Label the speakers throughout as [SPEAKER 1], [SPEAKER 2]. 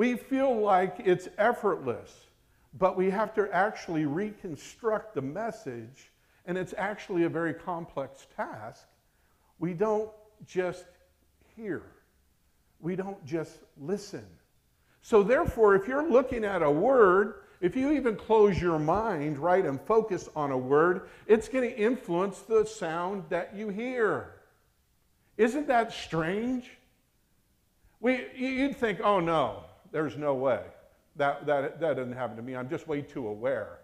[SPEAKER 1] We feel like it's effortless, but we have to actually reconstruct the message, and it's actually a very complex task. We don't just hear, we don't just listen. So, therefore, if you're looking at a word, if you even close your mind, right, and focus on a word, it's going to influence the sound that you hear. Isn't that strange? We, you'd think, oh no, there's no way. That, that, that doesn't happen to me. I'm just way too aware.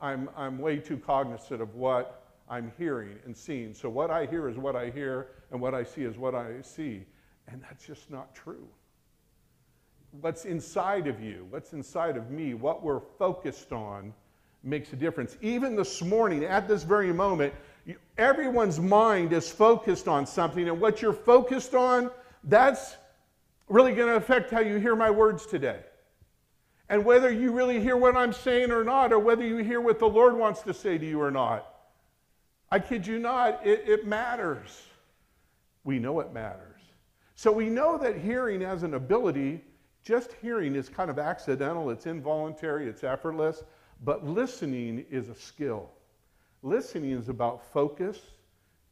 [SPEAKER 1] I'm, I'm way too cognizant of what I'm hearing and seeing. So what I hear is what I hear, and what I see is what I see. And that's just not true. What's inside of you, what's inside of me, what we're focused on makes a difference. Even this morning, at this very moment, everyone's mind is focused on something, and what you're focused on, that's really going to affect how you hear my words today. And whether you really hear what I'm saying or not, or whether you hear what the Lord wants to say to you or not. I kid you not, it, it matters. We know it matters. So we know that hearing as an ability, just hearing is kind of accidental, it's involuntary, it's effortless, but listening is a skill. Listening is about focus,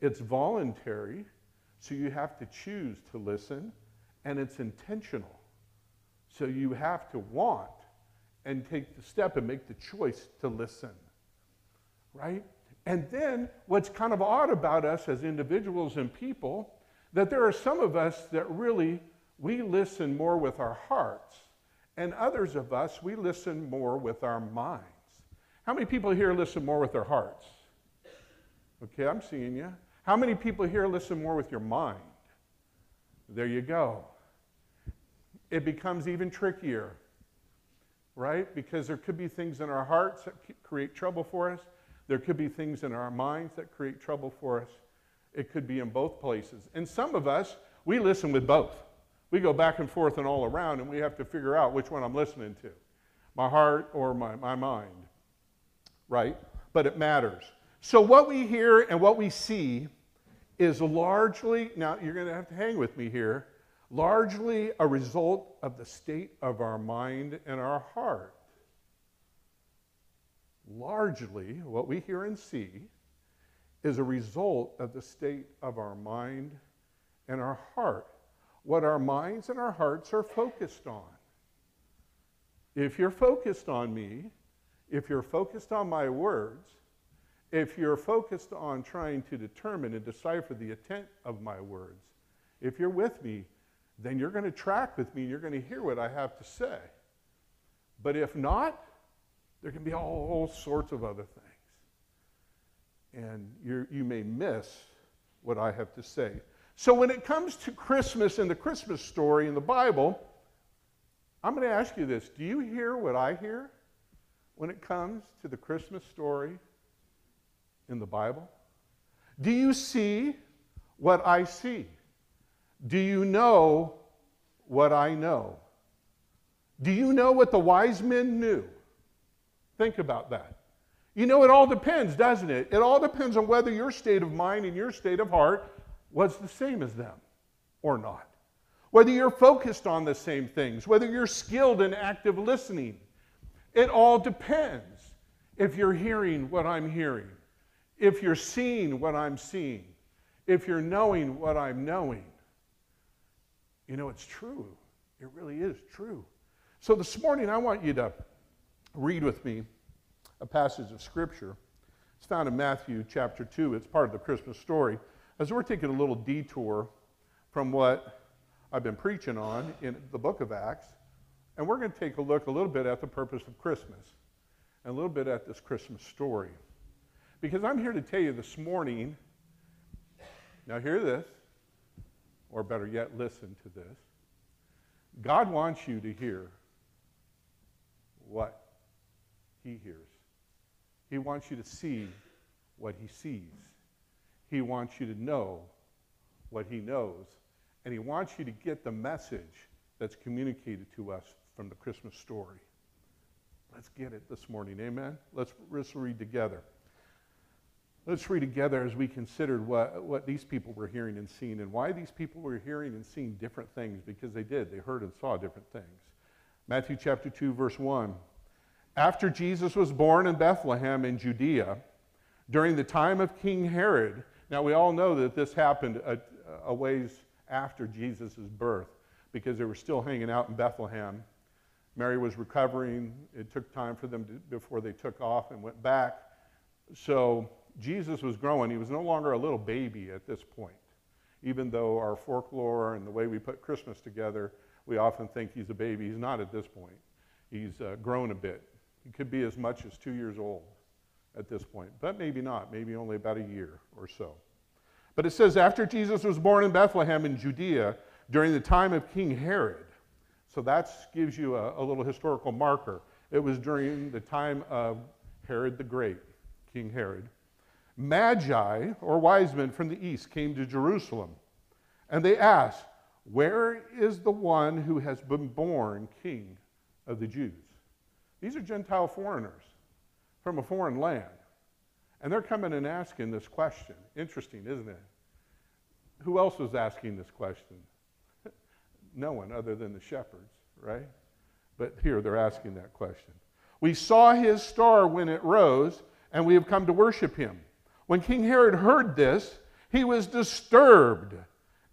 [SPEAKER 1] it's voluntary, so you have to choose to listen, and it's intentional. So you have to want and take the step and make the choice to listen, right? And then what's kind of odd about us as individuals and people, that there are some of us that really, we listen more with our hearts, and others of us, we listen more with our minds. How many people here listen more with their hearts? Okay, I'm seeing you. How many people here listen more with your mind? There you go. It becomes even trickier, right? Because there could be things in our hearts that create trouble for us. There could be things in our minds that create trouble for us. It could be in both places. And some of us, we listen with both. We go back and forth and all around, and we have to figure out which one I'm listening to my heart or my, my mind, right? But it matters. So, what we hear and what we see is largely, now you're going to have to hang with me here, largely a result of the state of our mind and our heart largely what we hear and see is a result of the state of our mind and our heart, what our minds and our hearts are focused on. If you're focused on me, if you're focused on my words, if you're focused on trying to determine and decipher the intent of my words, if you're with me, then you're going to track with me, and you're going to hear what I have to say. But if not, there can be all, all sorts of other things. And you may miss what I have to say. So, when it comes to Christmas and the Christmas story in the Bible, I'm going to ask you this Do you hear what I hear when it comes to the Christmas story in the Bible? Do you see what I see? Do you know what I know? Do you know what the wise men knew? Think about that. You know, it all depends, doesn't it? It all depends on whether your state of mind and your state of heart was the same as them or not. Whether you're focused on the same things, whether you're skilled in active listening. It all depends if you're hearing what I'm hearing, if you're seeing what I'm seeing, if you're knowing what I'm knowing. You know, it's true. It really is true. So this morning, I want you to read with me a passage of Scripture. It's found in Matthew chapter 2. It's part of the Christmas story. As we're taking a little detour from what I've been preaching on in the book of Acts, and we're going to take a look a little bit at the purpose of Christmas and a little bit at this Christmas story. Because I'm here to tell you this morning, now hear this, or better yet, listen to this. God wants you to hear what he hears. He wants you to see what he sees. He wants you to know what he knows. And he wants you to get the message that's communicated to us from the Christmas story. Let's get it this morning. Amen? Let's, read together. Let's read together as we considered what, what these people were hearing and seeing and why these people were hearing and seeing different things because they did. They heard and saw different things. Matthew chapter 2, verse 1. After Jesus was born in Bethlehem in Judea, during the time of King Herod, now we all know that this happened a, a ways after Jesus' birth because they were still hanging out in Bethlehem. Mary was recovering. It took time for them to, before they took off and went back. So Jesus was growing. He was no longer a little baby at this point. Even though our folklore and the way we put Christmas together, we often think he's a baby. He's not at this point. He's uh, grown a bit. He could be as much as two years old at this point, but maybe not, maybe only about a year or so. But it says, after Jesus was born in Bethlehem in Judea during the time of King Herod. So that gives you a, a little historical marker. It was during the time of Herod the Great, King Herod. Magi, or wise men from the east, came to Jerusalem, and they asked, Where is the one who has been born king of the Jews? These are Gentile foreigners from a foreign land. And they're coming and asking this question. Interesting, isn't it? Who else was asking this question? no one other than the shepherds, right? But here they're asking that question. We saw his star when it rose, and we have come to worship him. When King Herod heard this, he was disturbed,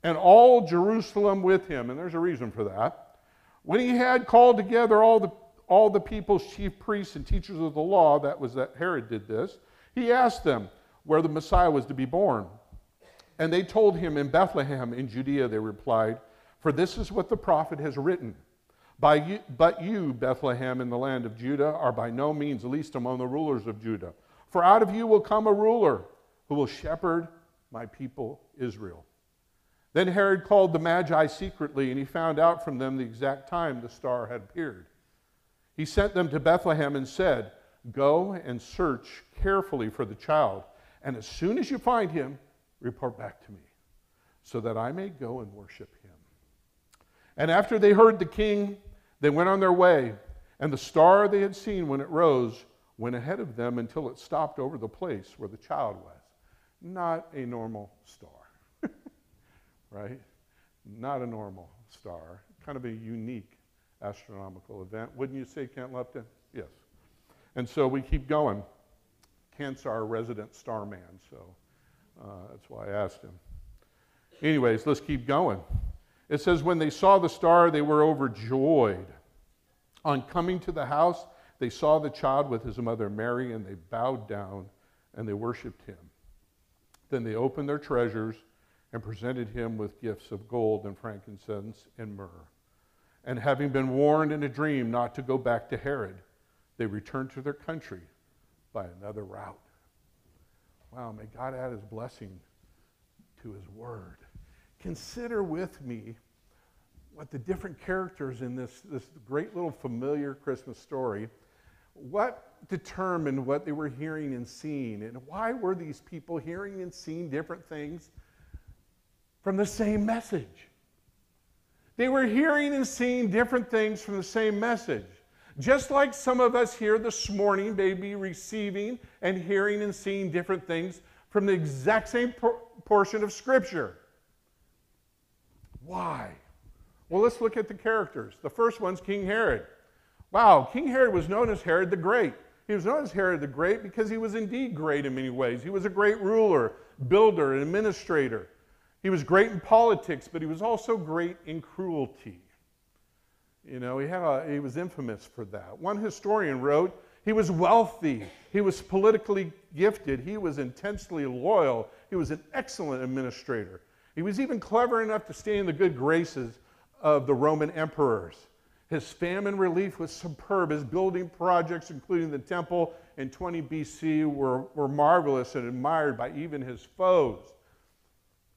[SPEAKER 1] and all Jerusalem with him. And there's a reason for that. When he had called together all the, all the people's chief priests and teachers of the law, that was that Herod did this, he asked them where the Messiah was to be born. And they told him in Bethlehem in Judea, they replied, For this is what the prophet has written. By you, but you, Bethlehem, in the land of Judah, are by no means least among the rulers of Judah. For out of you will come a ruler who will shepherd my people Israel. Then Herod called the Magi secretly, and he found out from them the exact time the star had appeared. He sent them to Bethlehem and said, Go and search carefully for the child, and as soon as you find him, report back to me, so that I may go and worship him. And after they heard the king, they went on their way, and the star they had seen when it rose went ahead of them until it stopped over the place where the child was. Not a normal star, right? Not a normal star. Kind of a unique astronomical event. Wouldn't you say, Kent Lupton? Yes. And so we keep going. Kent's our resident starman, so uh, that's why I asked him. Anyways, let's keep going. It says, When they saw the star, they were overjoyed. On coming to the house, they saw the child with his mother Mary, and they bowed down and they worshiped him. Then they opened their treasures and presented him with gifts of gold and frankincense and myrrh. And having been warned in a dream not to go back to Herod, they returned to their country by another route. Wow, may God add his blessing to his word. Consider with me what the different characters in this, this great little familiar Christmas story, what determined what they were hearing and seeing, and why were these people hearing and seeing different things from the same message? They were hearing and seeing different things from the same message. Just like some of us here this morning may be receiving and hearing and seeing different things from the exact same por- portion of Scripture. Why? Well, let's look at the characters. The first one's King Herod. Wow, King Herod was known as Herod the Great. He was known as Herod the Great because he was indeed great in many ways. He was a great ruler, builder, and administrator. He was great in politics, but he was also great in cruelty. You know, he, a, he was infamous for that. One historian wrote, he was wealthy, he was politically gifted, he was intensely loyal, he was an excellent administrator. He was even clever enough to stay in the good graces of the Roman emperors. His famine relief was superb. His building projects, including the temple in 20 BC, were, were marvelous and admired by even his foes.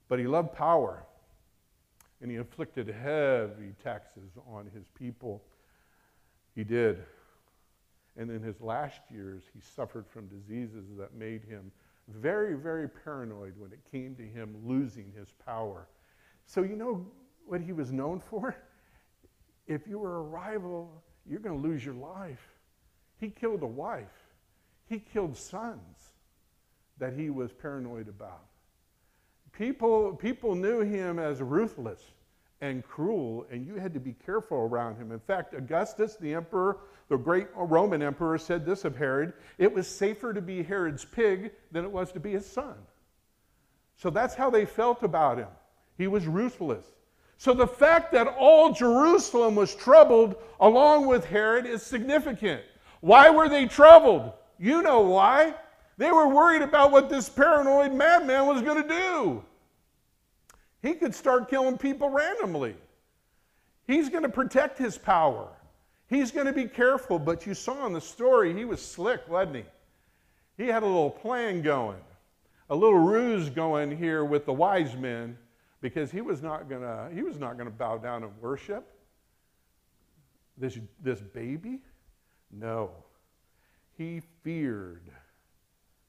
[SPEAKER 1] But he loved power and he inflicted heavy taxes on his people. He did. And in his last years, he suffered from diseases that made him very, very paranoid when it came to him losing his power. So, you know what he was known for? If you were a rival, you're going to lose your life. He killed a wife, he killed sons that he was paranoid about. People, people knew him as ruthless and cruel, and you had to be careful around him. In fact, Augustus, the emperor, the great Roman emperor, said this of Herod it was safer to be Herod's pig than it was to be his son. So that's how they felt about him. He was ruthless. So the fact that all Jerusalem was troubled along with Herod is significant. Why were they troubled? You know why. They were worried about what this paranoid madman was going to do. He could start killing people randomly. He's going to protect his power. He's going to be careful, but you saw in the story, he was slick, wasn't he? He had a little plan going, a little ruse going here with the wise men because he was not to he was not to bow down and worship this this baby. No. He feared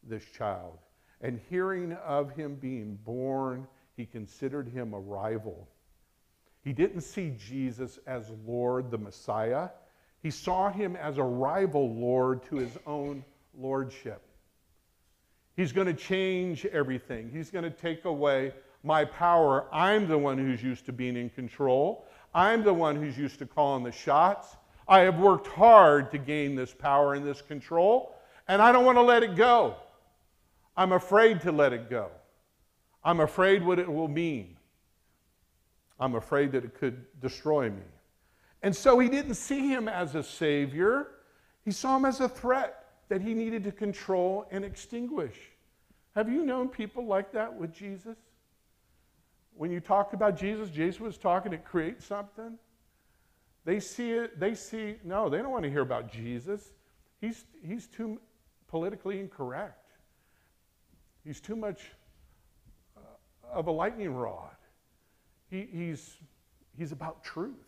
[SPEAKER 1] this child. And hearing of him being born, he considered him a rival. He didn't see Jesus as Lord, the Messiah. He saw him as a rival Lord to his own lordship. He's going to change everything. He's going to take away my power. I'm the one who's used to being in control. I'm the one who's used to calling the shots. I have worked hard to gain this power and this control, and I don't want to let it go. I'm afraid to let it go. I'm afraid what it will mean. I'm afraid that it could destroy me. And so he didn't see him as a savior, he saw him as a threat that he needed to control and extinguish. Have you known people like that with Jesus? When you talk about Jesus, Jesus was talking to create something. They see it, they see, no, they don't want to hear about Jesus. He's, he's too politically incorrect. He's too much uh, of a lightning rod. He, he's, he's about truth,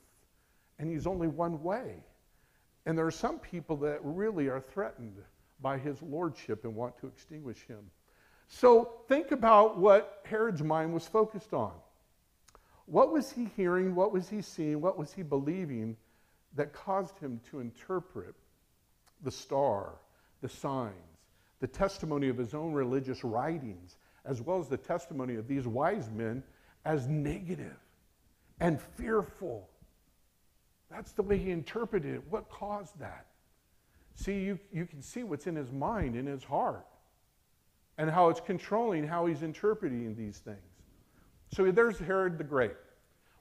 [SPEAKER 1] and he's only one way. And there are some people that really are threatened by his lordship and want to extinguish him. So think about what Herod's mind was focused on. What was he hearing? What was he seeing? What was he believing that caused him to interpret the star, the signs, the testimony of his own religious writings, as well as the testimony of these wise men, as negative and fearful. That's the way he interpreted it. What caused that? See, you, you can see what's in his mind, in his heart, and how it's controlling how he's interpreting these things. So there's Herod the Great.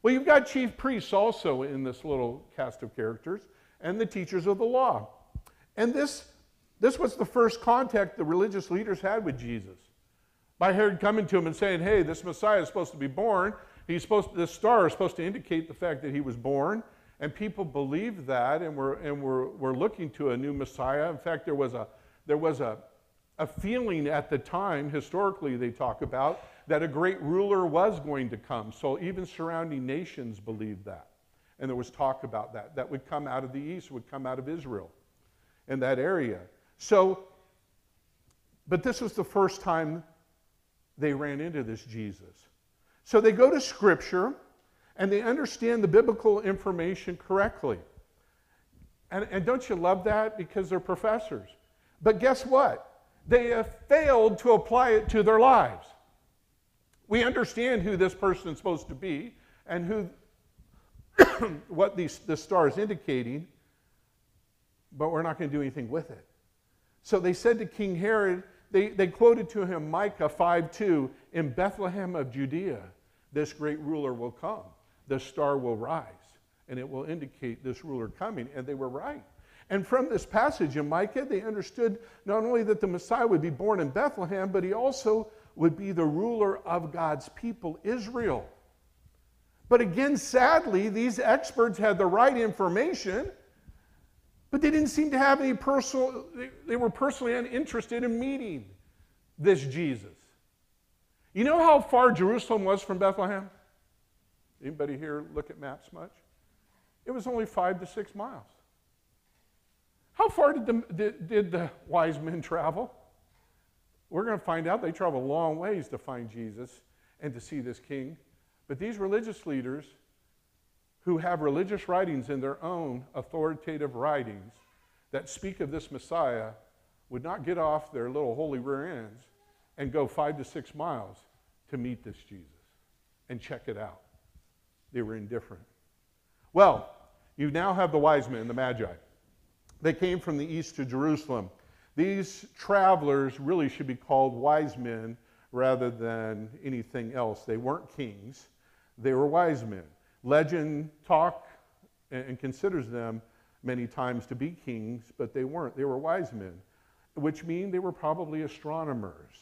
[SPEAKER 1] Well, you've got chief priests also in this little cast of characters, and the teachers of the law. And this this was the first contact the religious leaders had with Jesus. By Herod coming to him and saying, Hey, this Messiah is supposed to be born. He's supposed to, this star is supposed to indicate the fact that he was born. And people believed that and were, and were, were looking to a new Messiah. In fact, there was, a, there was a, a feeling at the time, historically, they talk about, that a great ruler was going to come. So even surrounding nations believed that. And there was talk about that. That would come out of the east, would come out of Israel in that area. So, but this was the first time they ran into this Jesus. So they go to Scripture and they understand the biblical information correctly. And, and don't you love that? Because they're professors. But guess what? They have failed to apply it to their lives. We understand who this person is supposed to be and who what these, this star is indicating, but we're not going to do anything with it. So they said to King Herod, they, they quoted to him Micah 5 2, in Bethlehem of Judea, this great ruler will come. The star will rise, and it will indicate this ruler coming. And they were right. And from this passage in Micah, they understood not only that the Messiah would be born in Bethlehem, but he also would be the ruler of God's people, Israel. But again, sadly, these experts had the right information, but they didn't seem to have any personal, they were personally uninterested in meeting this Jesus. You know how far Jerusalem was from Bethlehem? Anybody here look at maps much? It was only five to six miles. How far did the, did, did the wise men travel? We're going to find out they traveled a long ways to find Jesus and to see this king. But these religious leaders who have religious writings in their own authoritative writings that speak of this Messiah would not get off their little holy rear ends and go five to six miles to meet this Jesus and check it out. They were indifferent. Well, you now have the wise men, the Magi. They came from the east to Jerusalem. These travelers really should be called wise men rather than anything else. They weren't kings, they were wise men. Legend talk and considers them many times to be kings, but they weren't. They were wise men, which mean they were probably astronomers.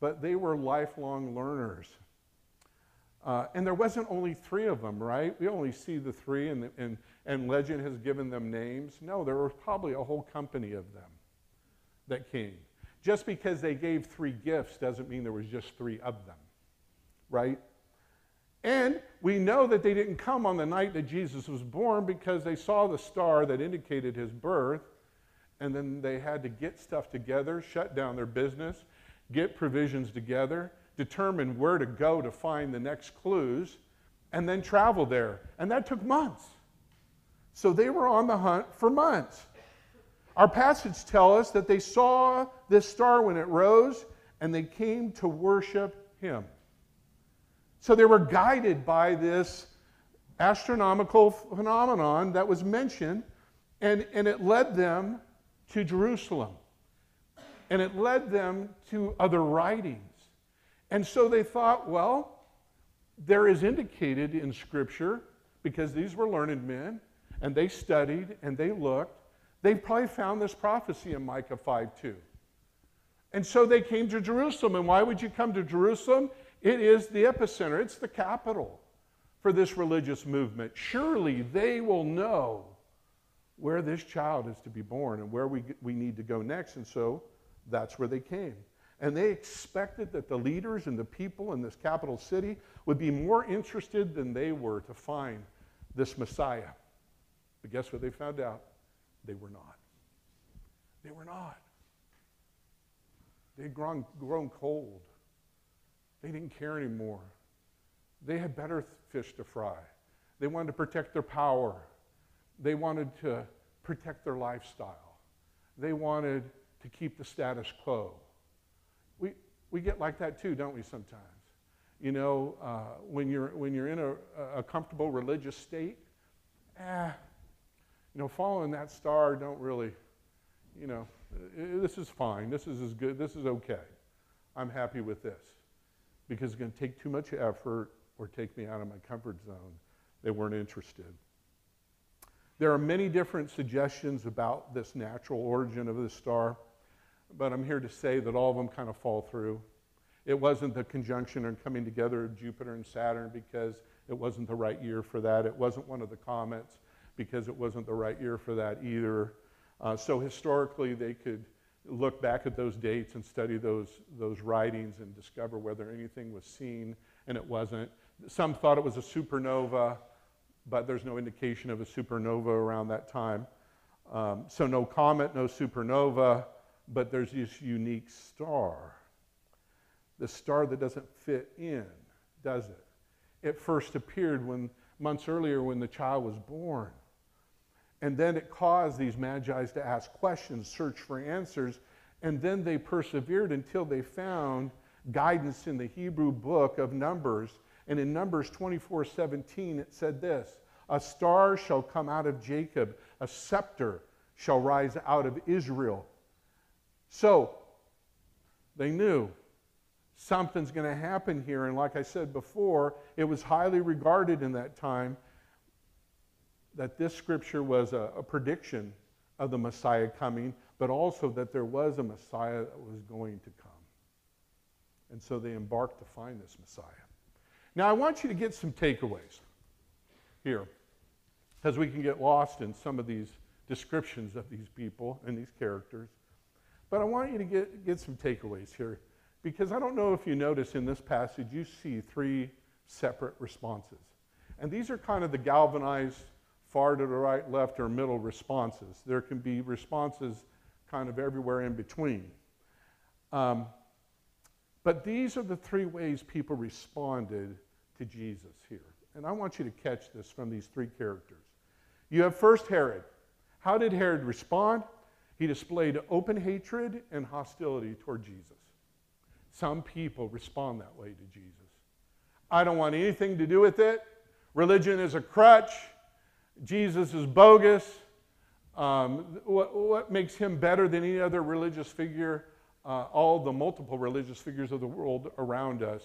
[SPEAKER 1] But they were lifelong learners. Uh, and there wasn't only three of them, right? We only see the three, and, and, and legend has given them names. No, there were probably a whole company of them that came. Just because they gave three gifts doesn't mean there was just three of them, right? And we know that they didn't come on the night that Jesus was born because they saw the star that indicated his birth, and then they had to get stuff together, shut down their business, get provisions together, determine where to go to find the next clues, and then travel there. And that took months. So they were on the hunt for months. Our passage tell us that they saw this star when it rose and they came to worship him. So they were guided by this astronomical phenomenon that was mentioned, and, and it led them to Jerusalem. And it led them to other writings. And so they thought, well, there is indicated in Scripture, because these were learned men, and they studied and they looked, they probably found this prophecy in Micah 5 2. And so they came to Jerusalem. And why would you come to Jerusalem? It is the epicenter, it's the capital for this religious movement. Surely they will know where this child is to be born and where we, we need to go next. And so that's where they came. And they expected that the leaders and the people in this capital city would be more interested than they were to find this Messiah. But guess what they found out? They were not. They were not. They'd grown, grown cold. They didn't care anymore. They had better fish to fry. They wanted to protect their power. They wanted to protect their lifestyle. They wanted to keep the status quo. We, we get like that too, don't we, sometimes? You know, uh, when, you're, when you're in a, a comfortable religious state, eh, you know, following that star don't really, you know, this is fine. This is as good. This is okay. I'm happy with this because it's going to take too much effort or take me out of my comfort zone. They weren't interested. There are many different suggestions about this natural origin of the star, but I'm here to say that all of them kind of fall through. It wasn't the conjunction and coming together of Jupiter and Saturn because it wasn't the right year for that. It wasn't one of the comets because it wasn't the right year for that either. Uh, so historically, they could look back at those dates and study those, those writings and discover whether anything was seen, and it wasn't. Some thought it was a supernova, but there's no indication of a supernova around that time. Um, so no comet, no supernova, but there's this unique star. The star that doesn't fit in, does it? It first appeared when months earlier when the child was born. And then it caused these magi's to ask questions, search for answers, and then they persevered until they found guidance in the Hebrew book of Numbers. And in Numbers 24 17, it said this A star shall come out of Jacob, a scepter shall rise out of Israel. So they knew something's going to happen here. And like I said before, it was highly regarded in that time that this scripture was a, a prediction of the Messiah coming, but also that there was a Messiah that was going to come. And so they embarked to find this Messiah. Now, I want you to get some takeaways here, because we can get lost in some of these descriptions of these people and these characters. But I want you to get, get some takeaways here, because I don't know if you notice in this passage, you see three separate responses. And these are kind of the galvanized far to the right, left, or middle responses. There can be responses kind of everywhere in between. Um, but these are the three ways people responded to Jesus here. And I want you to catch this from these three characters. You have first Herod. How did Herod respond? He displayed open hatred and hostility toward Jesus. Some people respond that way to Jesus. I don't want anything to do with it. Religion is a crutch. Jesus is bogus. Um, what, what, makes him better than any other religious figure? Uh, all the multiple religious figures of the world around us.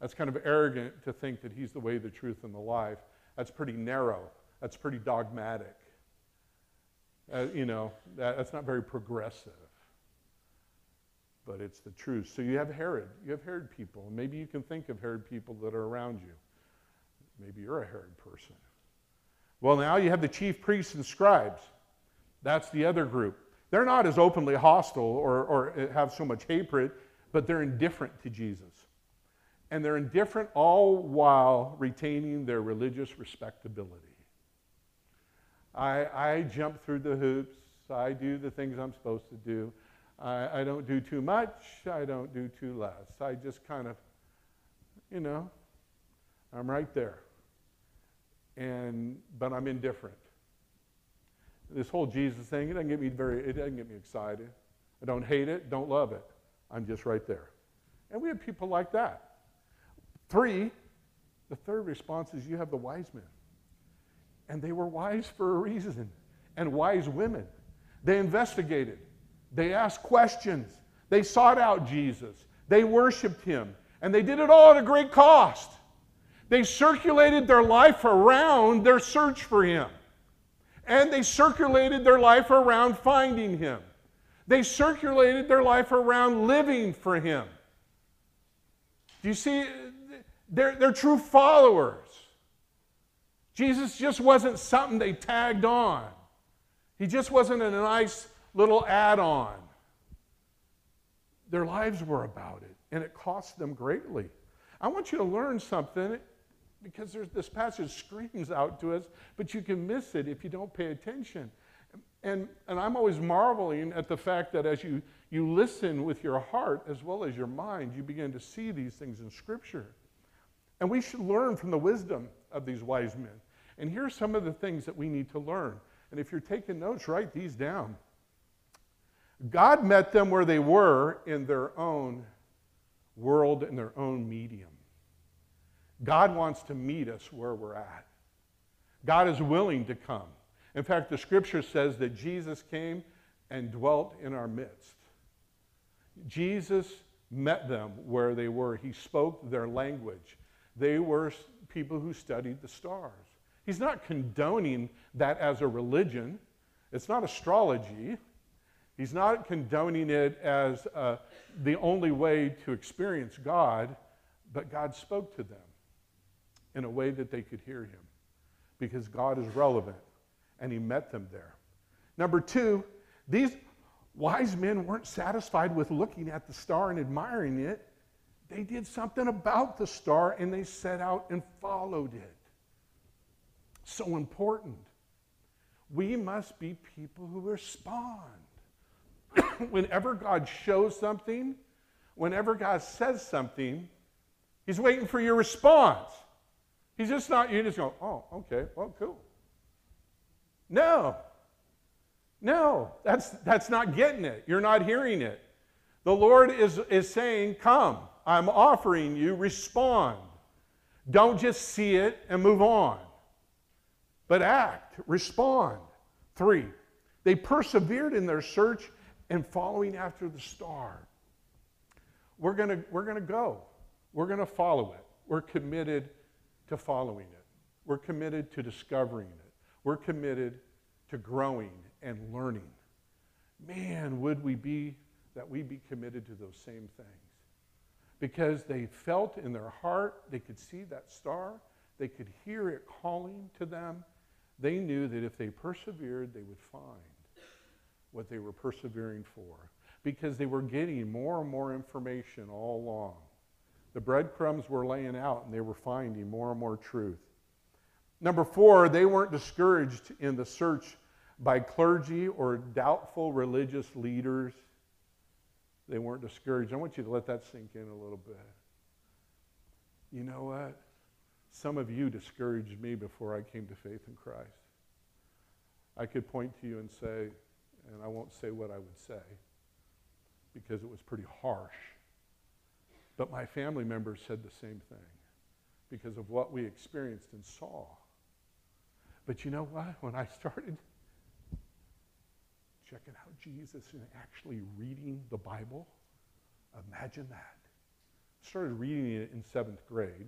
[SPEAKER 1] That's kind of arrogant to think that he's the way, the truth, and the life. That's pretty narrow. That's pretty dogmatic. Uh, you know, that, that's not very progressive. But it's the truth. So you have Herod. You have Herod people. And maybe you can think of Herod people that are around you. Maybe you're a Herod person. Well, now you have the chief priests and scribes. That's the other group. They're not as openly hostile or, or have so much hatred, but they're indifferent to Jesus. And they're indifferent all while retaining their religious respectability. I, I jump through the hoops. I do the things I'm supposed to do. I, I don't do too much. I don't do too less. I just kind of, you know, I'm right there. And, but I'm indifferent. This whole Jesus thing, it doesn't get me very, it doesn't get me excited. I don't hate it, don't love it. I'm just right there. And we have people like that. Three, the third response is you have the wise men. And they were wise for a reason, and wise women. They investigated, they asked questions, they sought out Jesus, they worshiped him, and they did it all at a great cost. They circulated their life around their search for him. And they circulated their life around finding him. They circulated their life around living for him. Do you see? They're, they're true followers. Jesus just wasn't something they tagged on, he just wasn't a nice little add on. Their lives were about it, and it cost them greatly. I want you to learn something because this passage screams out to us, but you can miss it if you don't pay attention. And, and I'm always marveling at the fact that as you, you listen with your heart as well as your mind, you begin to see these things in Scripture. And we should learn from the wisdom of these wise men. And here are some of the things that we need to learn. And if you're taking notes, write these down. God met them where they were in their own world, in their own medium. God wants to meet us where we're at. God is willing to come. In fact, the scripture says that Jesus came and dwelt in our midst. Jesus met them where they were. He spoke their language. They were people who studied the stars. He's not condoning that as a religion. It's not astrology. He's not condoning it as uh, the only way to experience God, but God spoke to them in a way that they could hear him because God is relevant and he met them there. Number two, these wise men weren't satisfied with looking at the star and admiring it. They did something about the star and they set out and followed it. So important. We must be people who respond. whenever God shows something, whenever God says something, He's waiting for your response. He's just not, you just go, oh, okay, well, cool. No. No, that's, that's not getting it. You're not hearing it. The Lord is, is saying, Come, I'm offering you, respond. Don't just see it and move on, but act, respond. Three, they persevered in their search and following after the star. We're going to we're to go, we're going to follow it. We're committed to following it. We're committed to discovering it. We're committed to growing and learning. Man, would we be that we be committed to those same things? Because they felt in their heart, they could see that star, they could hear it calling to them. They knew that if they persevered, they would find what they were persevering for because they were getting more and more information all along. The breadcrumbs were laying out and they were finding more and more truth. Number four, they weren't discouraged in the search by clergy or doubtful religious leaders. They weren't discouraged. I want you to let that sink in a little bit. You know what? Some of you discouraged me before I came to faith in Christ. I could point to you and say, and I won't say what I would say because it was pretty harsh. But my family members said the same thing because of what we experienced and saw. But you know what? When I started checking out Jesus and actually reading the Bible, imagine that. Started reading it in seventh grade.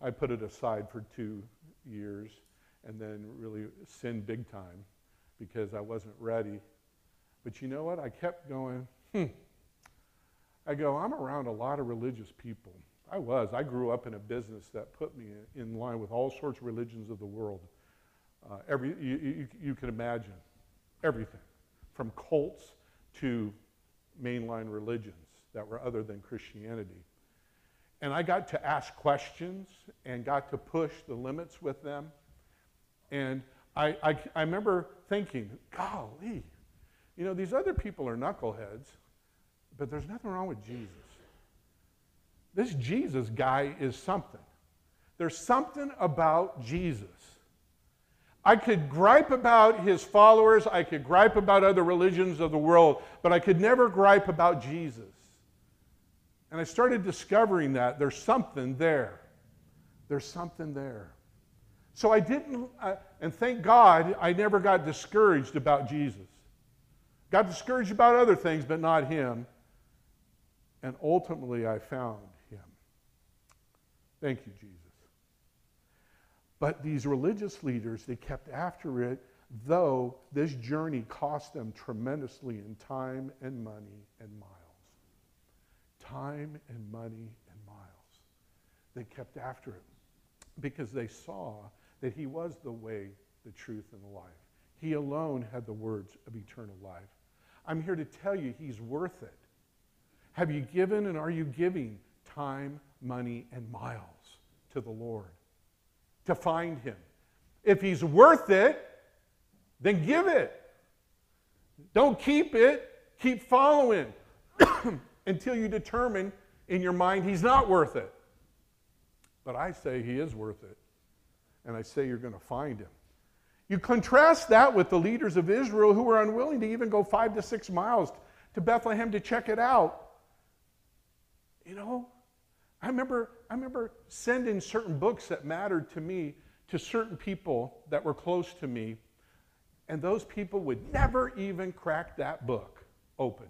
[SPEAKER 1] I put it aside for two years and then really sinned big time because I wasn't ready. But you know what? I kept going, hmm. I go, I'm around a lot of religious people. I was. I grew up in a business that put me in line with all sorts of religions of the world. Uh, every, you, you, you can imagine everything from cults to mainline religions that were other than Christianity. And I got to ask questions and got to push the limits with them. And I, I, I remember thinking, golly, you know, these other people are knuckleheads, but there's nothing wrong with Jesus. This Jesus guy is something. There's something about Jesus. I could gripe about his followers, I could gripe about other religions of the world, but I could never gripe about Jesus. And I started discovering that there's something there. There's something there. So I didn't, uh, and thank God, I never got discouraged about Jesus. Got discouraged about other things, but not him. And ultimately, I found him. Thank you, Jesus. But these religious leaders, they kept after it, though this journey cost them tremendously in time and money and miles time and money and miles. They kept after it because they saw that he was the way, the truth, and the life. He alone had the words of eternal life. I'm here to tell you he's worth it. Have you given and are you giving time, money, and miles to the Lord to find him? If he's worth it, then give it. Don't keep it, keep following. until you determine in your mind he's not worth it. But I say he is worth it. And I say you're going to find him. You contrast that with the leaders of Israel who were unwilling to even go five to six miles to Bethlehem to check it out. You know, I remember, I remember sending certain books that mattered to me to certain people that were close to me, and those people would never even crack that book open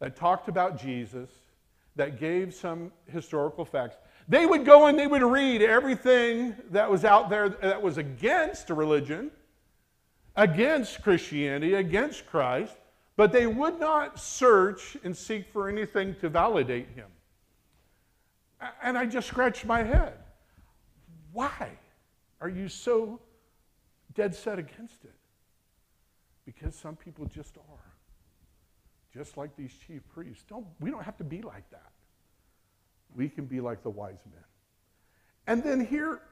[SPEAKER 1] that talked about Jesus, that gave some historical facts. They would go and they would read everything that was out there that was against religion, against Christianity, against Christ, but they would not search and seek for anything to validate him. And I just scratched my head. Why are you so dead set against it? Because some people just are just like these chief priests. Don't, we don't have to be like that. We can be like the wise men. And then here,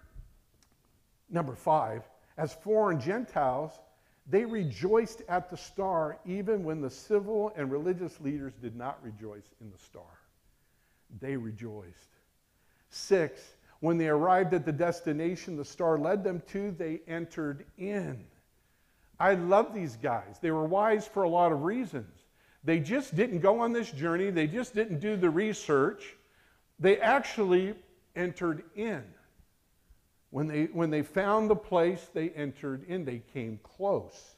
[SPEAKER 1] number five, as foreign Gentiles, they rejoiced at the star even when the civil and religious leaders did not rejoice in the star. They rejoiced. Six, when they arrived at the destination the star led them to, they entered in. I love these guys. They were wise for a lot of reasons. They just didn't go on this journey, they just didn't do the research. They actually entered in. When they, when they found the place, they entered in. They came close.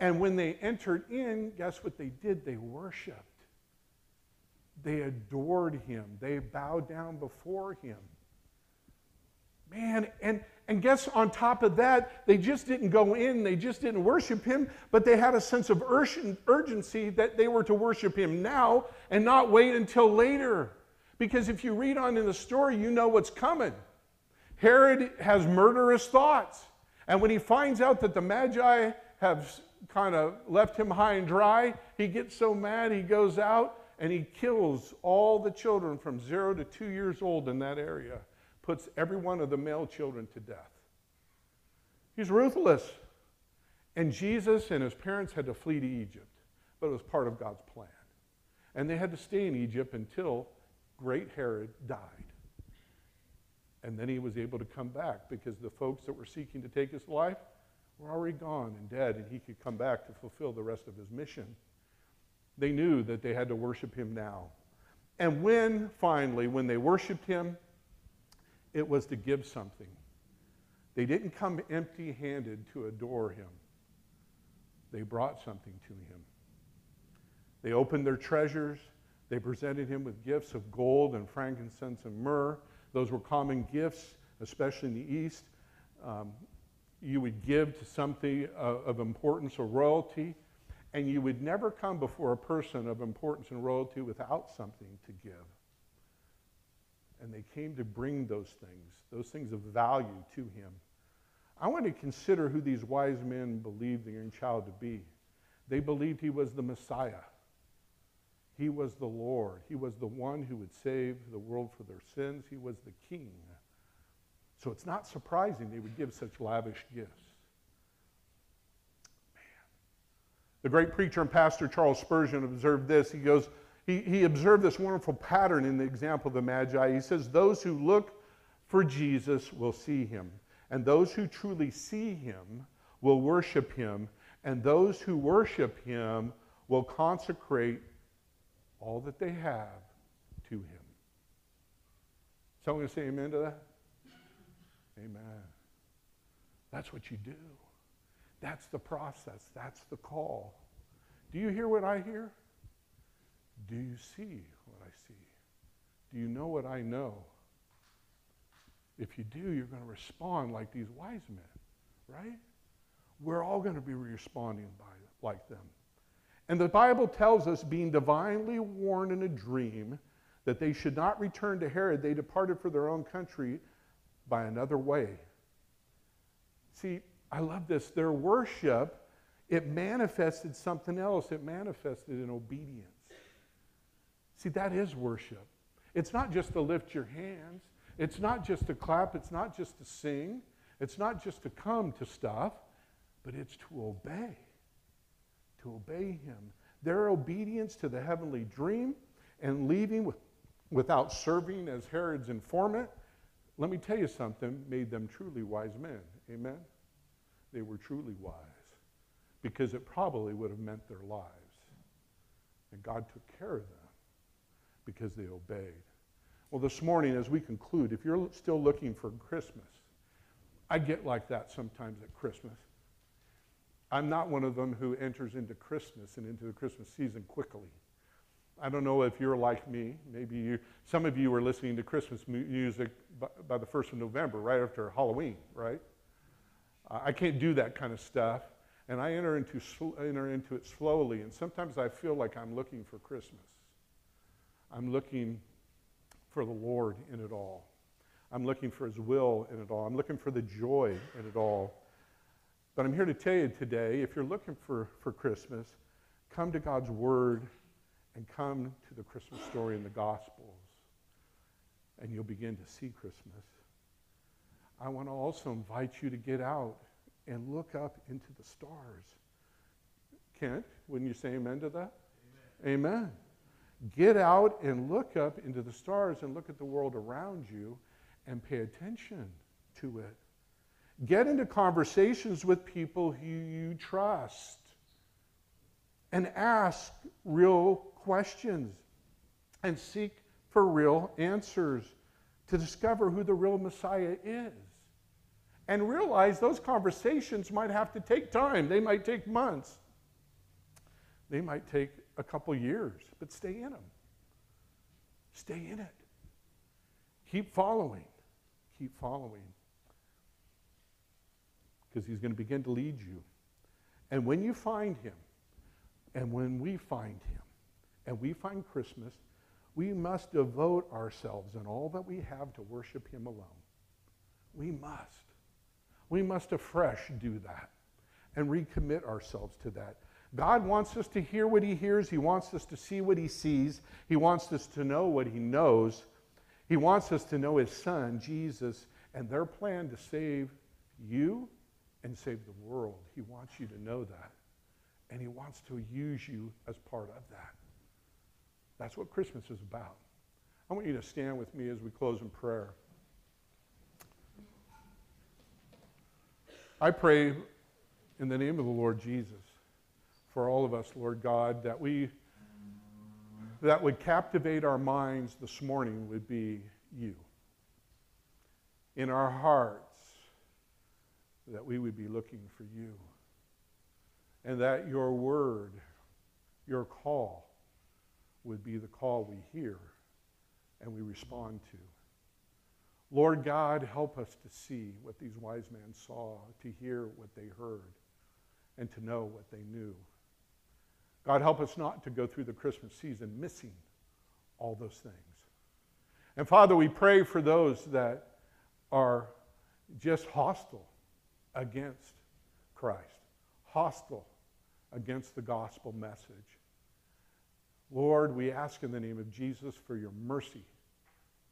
[SPEAKER 1] And when they entered in, guess what they did? They worshiped. They adored him. They bowed down before him. Man, and, and guess on top of that, they just didn't go in, they just didn't worship him, but they had a sense of urgency that they were to worship him now and not wait until later. Because if you read on in the story, you know what's coming. Herod has murderous thoughts. And when he finds out that the Magi have kind of left him high and dry, he gets so mad he goes out and he kills all the children from zero to two years old in that area puts every one of the male children to death. He's ruthless. And Jesus and his parents had to flee to Egypt, but it was part of God's plan. And they had to stay in Egypt until great Herod died. And then he was able to come back because the folks that were seeking to take his life were already gone and dead, and he could come back to fulfill the rest of his mission. They knew that they had to worship him now. And when finally, when they worshiped him, it was to give something. They didn't come empty handed to adore him, they brought something to him. They opened their treasures. They presented him with gifts of gold and frankincense and myrrh. Those were common gifts, especially in the East. Um, you would give to something of, of importance or royalty, and you would never come before a person of importance and royalty without something to give. And they came to bring those things, those things of value to him. I want to consider who these wise men believed the young child to be. They believed he was the Messiah. He was the Lord. He was the one who would save the world for their sins. He was the king. So it's not surprising they would give such lavish gifts. Man. The great preacher and pastor Charles Spurgeon observed this. He goes, he, he observed this wonderful pattern in the example of the Magi. He says, Those who look for Jesus will see him, and those who truly see him will worship him, and those who worship him will consecrate all that they have to him. Someone going to say amen to that? Amen. That's what you do. That's the process. That's the call. Do you hear what I hear? Do you see what I see? Do you know what I know? If you do, you're going to respond like these wise men, right? We're all going to be responding by, like them. And the Bible tells us, being divinely warned in a dream, that they should not return to Herod, they departed for their own country by another way. See, I love this. Their worship, it manifested something else. It manifested in obedience. See, that is worship. It's not just to lift your hands, it's not just to clap, it's not just to sing, it's not just to come to stuff, but it's to obey. To obey Him. Their obedience to the heavenly dream and leaving with, without serving as Herod's informant let me tell you something, made them truly wise men. Amen? They were truly wise because it probably would have meant their lives. And God took care of them because they obeyed. Well, this morning, as we conclude, if you're still looking for Christmas, I get like that sometimes at Christmas. I'm not one of them who enters into Christmas and into the Christmas season quickly. I don't know if you're like me. Maybe you, some of you were listening to Christmas music by, by the 1st of November, right after Halloween, right? I can't do that kind of stuff. And I enter into, enter into it slowly. And sometimes I feel like I'm looking for Christmas. I'm looking for the Lord in it all. I'm looking for His will in it all. I'm looking for the joy in it all. But I'm here to tell you today if you're looking for, for Christmas, come to God's Word and come to the Christmas story in the Gospels, and you'll begin to see Christmas. I want to also invite you to get out and look up into the stars. Kent, wouldn't you say amen to that? Amen. amen. Get out and look up into the stars and look at the world around you and pay attention to it. Get into conversations with people who you trust and ask real questions and seek for real answers to discover who the real Messiah is. And realize those conversations might have to take time. They might take months. They might take a couple years, but stay in them. Stay in it. Keep following. Keep following. Because he's going to begin to lead you. And when you find him, and when we find him, and we find Christmas, we must devote ourselves and all that we have to worship Him alone. We must. We must afresh do that and recommit ourselves to that. God wants us to hear what He hears, He wants us to see what He sees, He wants us to know what He knows. He wants us to know His Son, Jesus, and their plan to save you and save the world. He wants you to know that. And He wants to use you as part of that. That's what Christmas is about. I want you to stand with me as we close in prayer. I pray in the name of the Lord Jesus for all of us, Lord God, that we that would captivate our minds this morning would be you. in our hearts that we would be looking for you. And that your word, your call, would be the call we hear and we respond to. Lord God, help us to see what these wise men saw, to hear what they heard, and to know what they knew. God, help us not to go through the Christmas season missing all those things. And Father, we pray for those that are just hostile against Christ, hostile against the gospel message. Lord, we ask in the name of Jesus for your mercy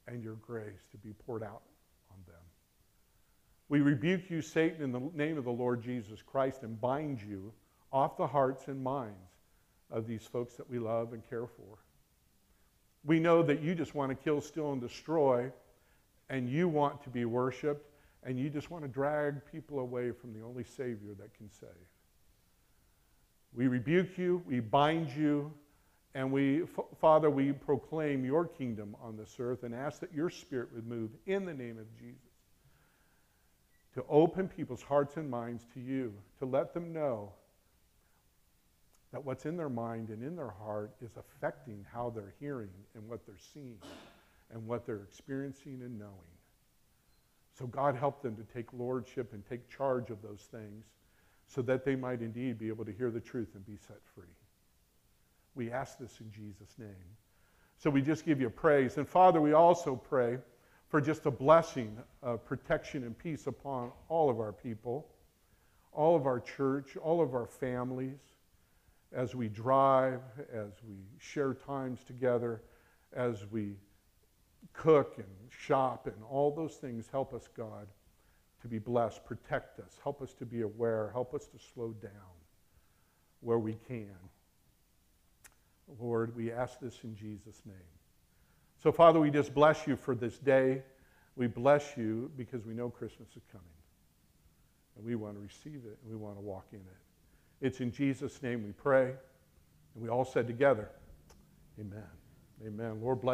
[SPEAKER 1] and your grace to be poured out on them. We rebuke you, Satan, in the name of the Lord Jesus Christ and bind you off the hearts and minds of these folks that we love and care for. We know that you just want to kill, steal, and destroy, and you want to be worshiped, and you just want to drag people away from the only Savior that can save. We rebuke you, we bind you, and we, Father, we proclaim your kingdom on this earth and ask that your spirit would move in the name of Jesus to open people's hearts and minds to you, to let them know that what's in their mind and in their heart is affecting how they're hearing and what they're seeing and what they're experiencing and knowing. So, God, help them to take lordship and take charge of those things so that they might indeed be able to hear the truth and be set free. We ask this in Jesus' name. So we just give you praise. And Father, we also pray for just a blessing of protection and peace upon all of our people, all of our church, all of our families, as we drive, as we share times together, as we cook and shop, and all those things. Help us, God, to be blessed. Protect us. Help us to be aware. Help us to slow down where we can. Lord, we ask this in Jesus' name. So, Father, we just bless you for this day. We bless you because we know Christmas is coming. And we want to receive it and we want to walk in it. It's in Jesus' name we pray. And we all said together, Amen. Amen. Lord bless.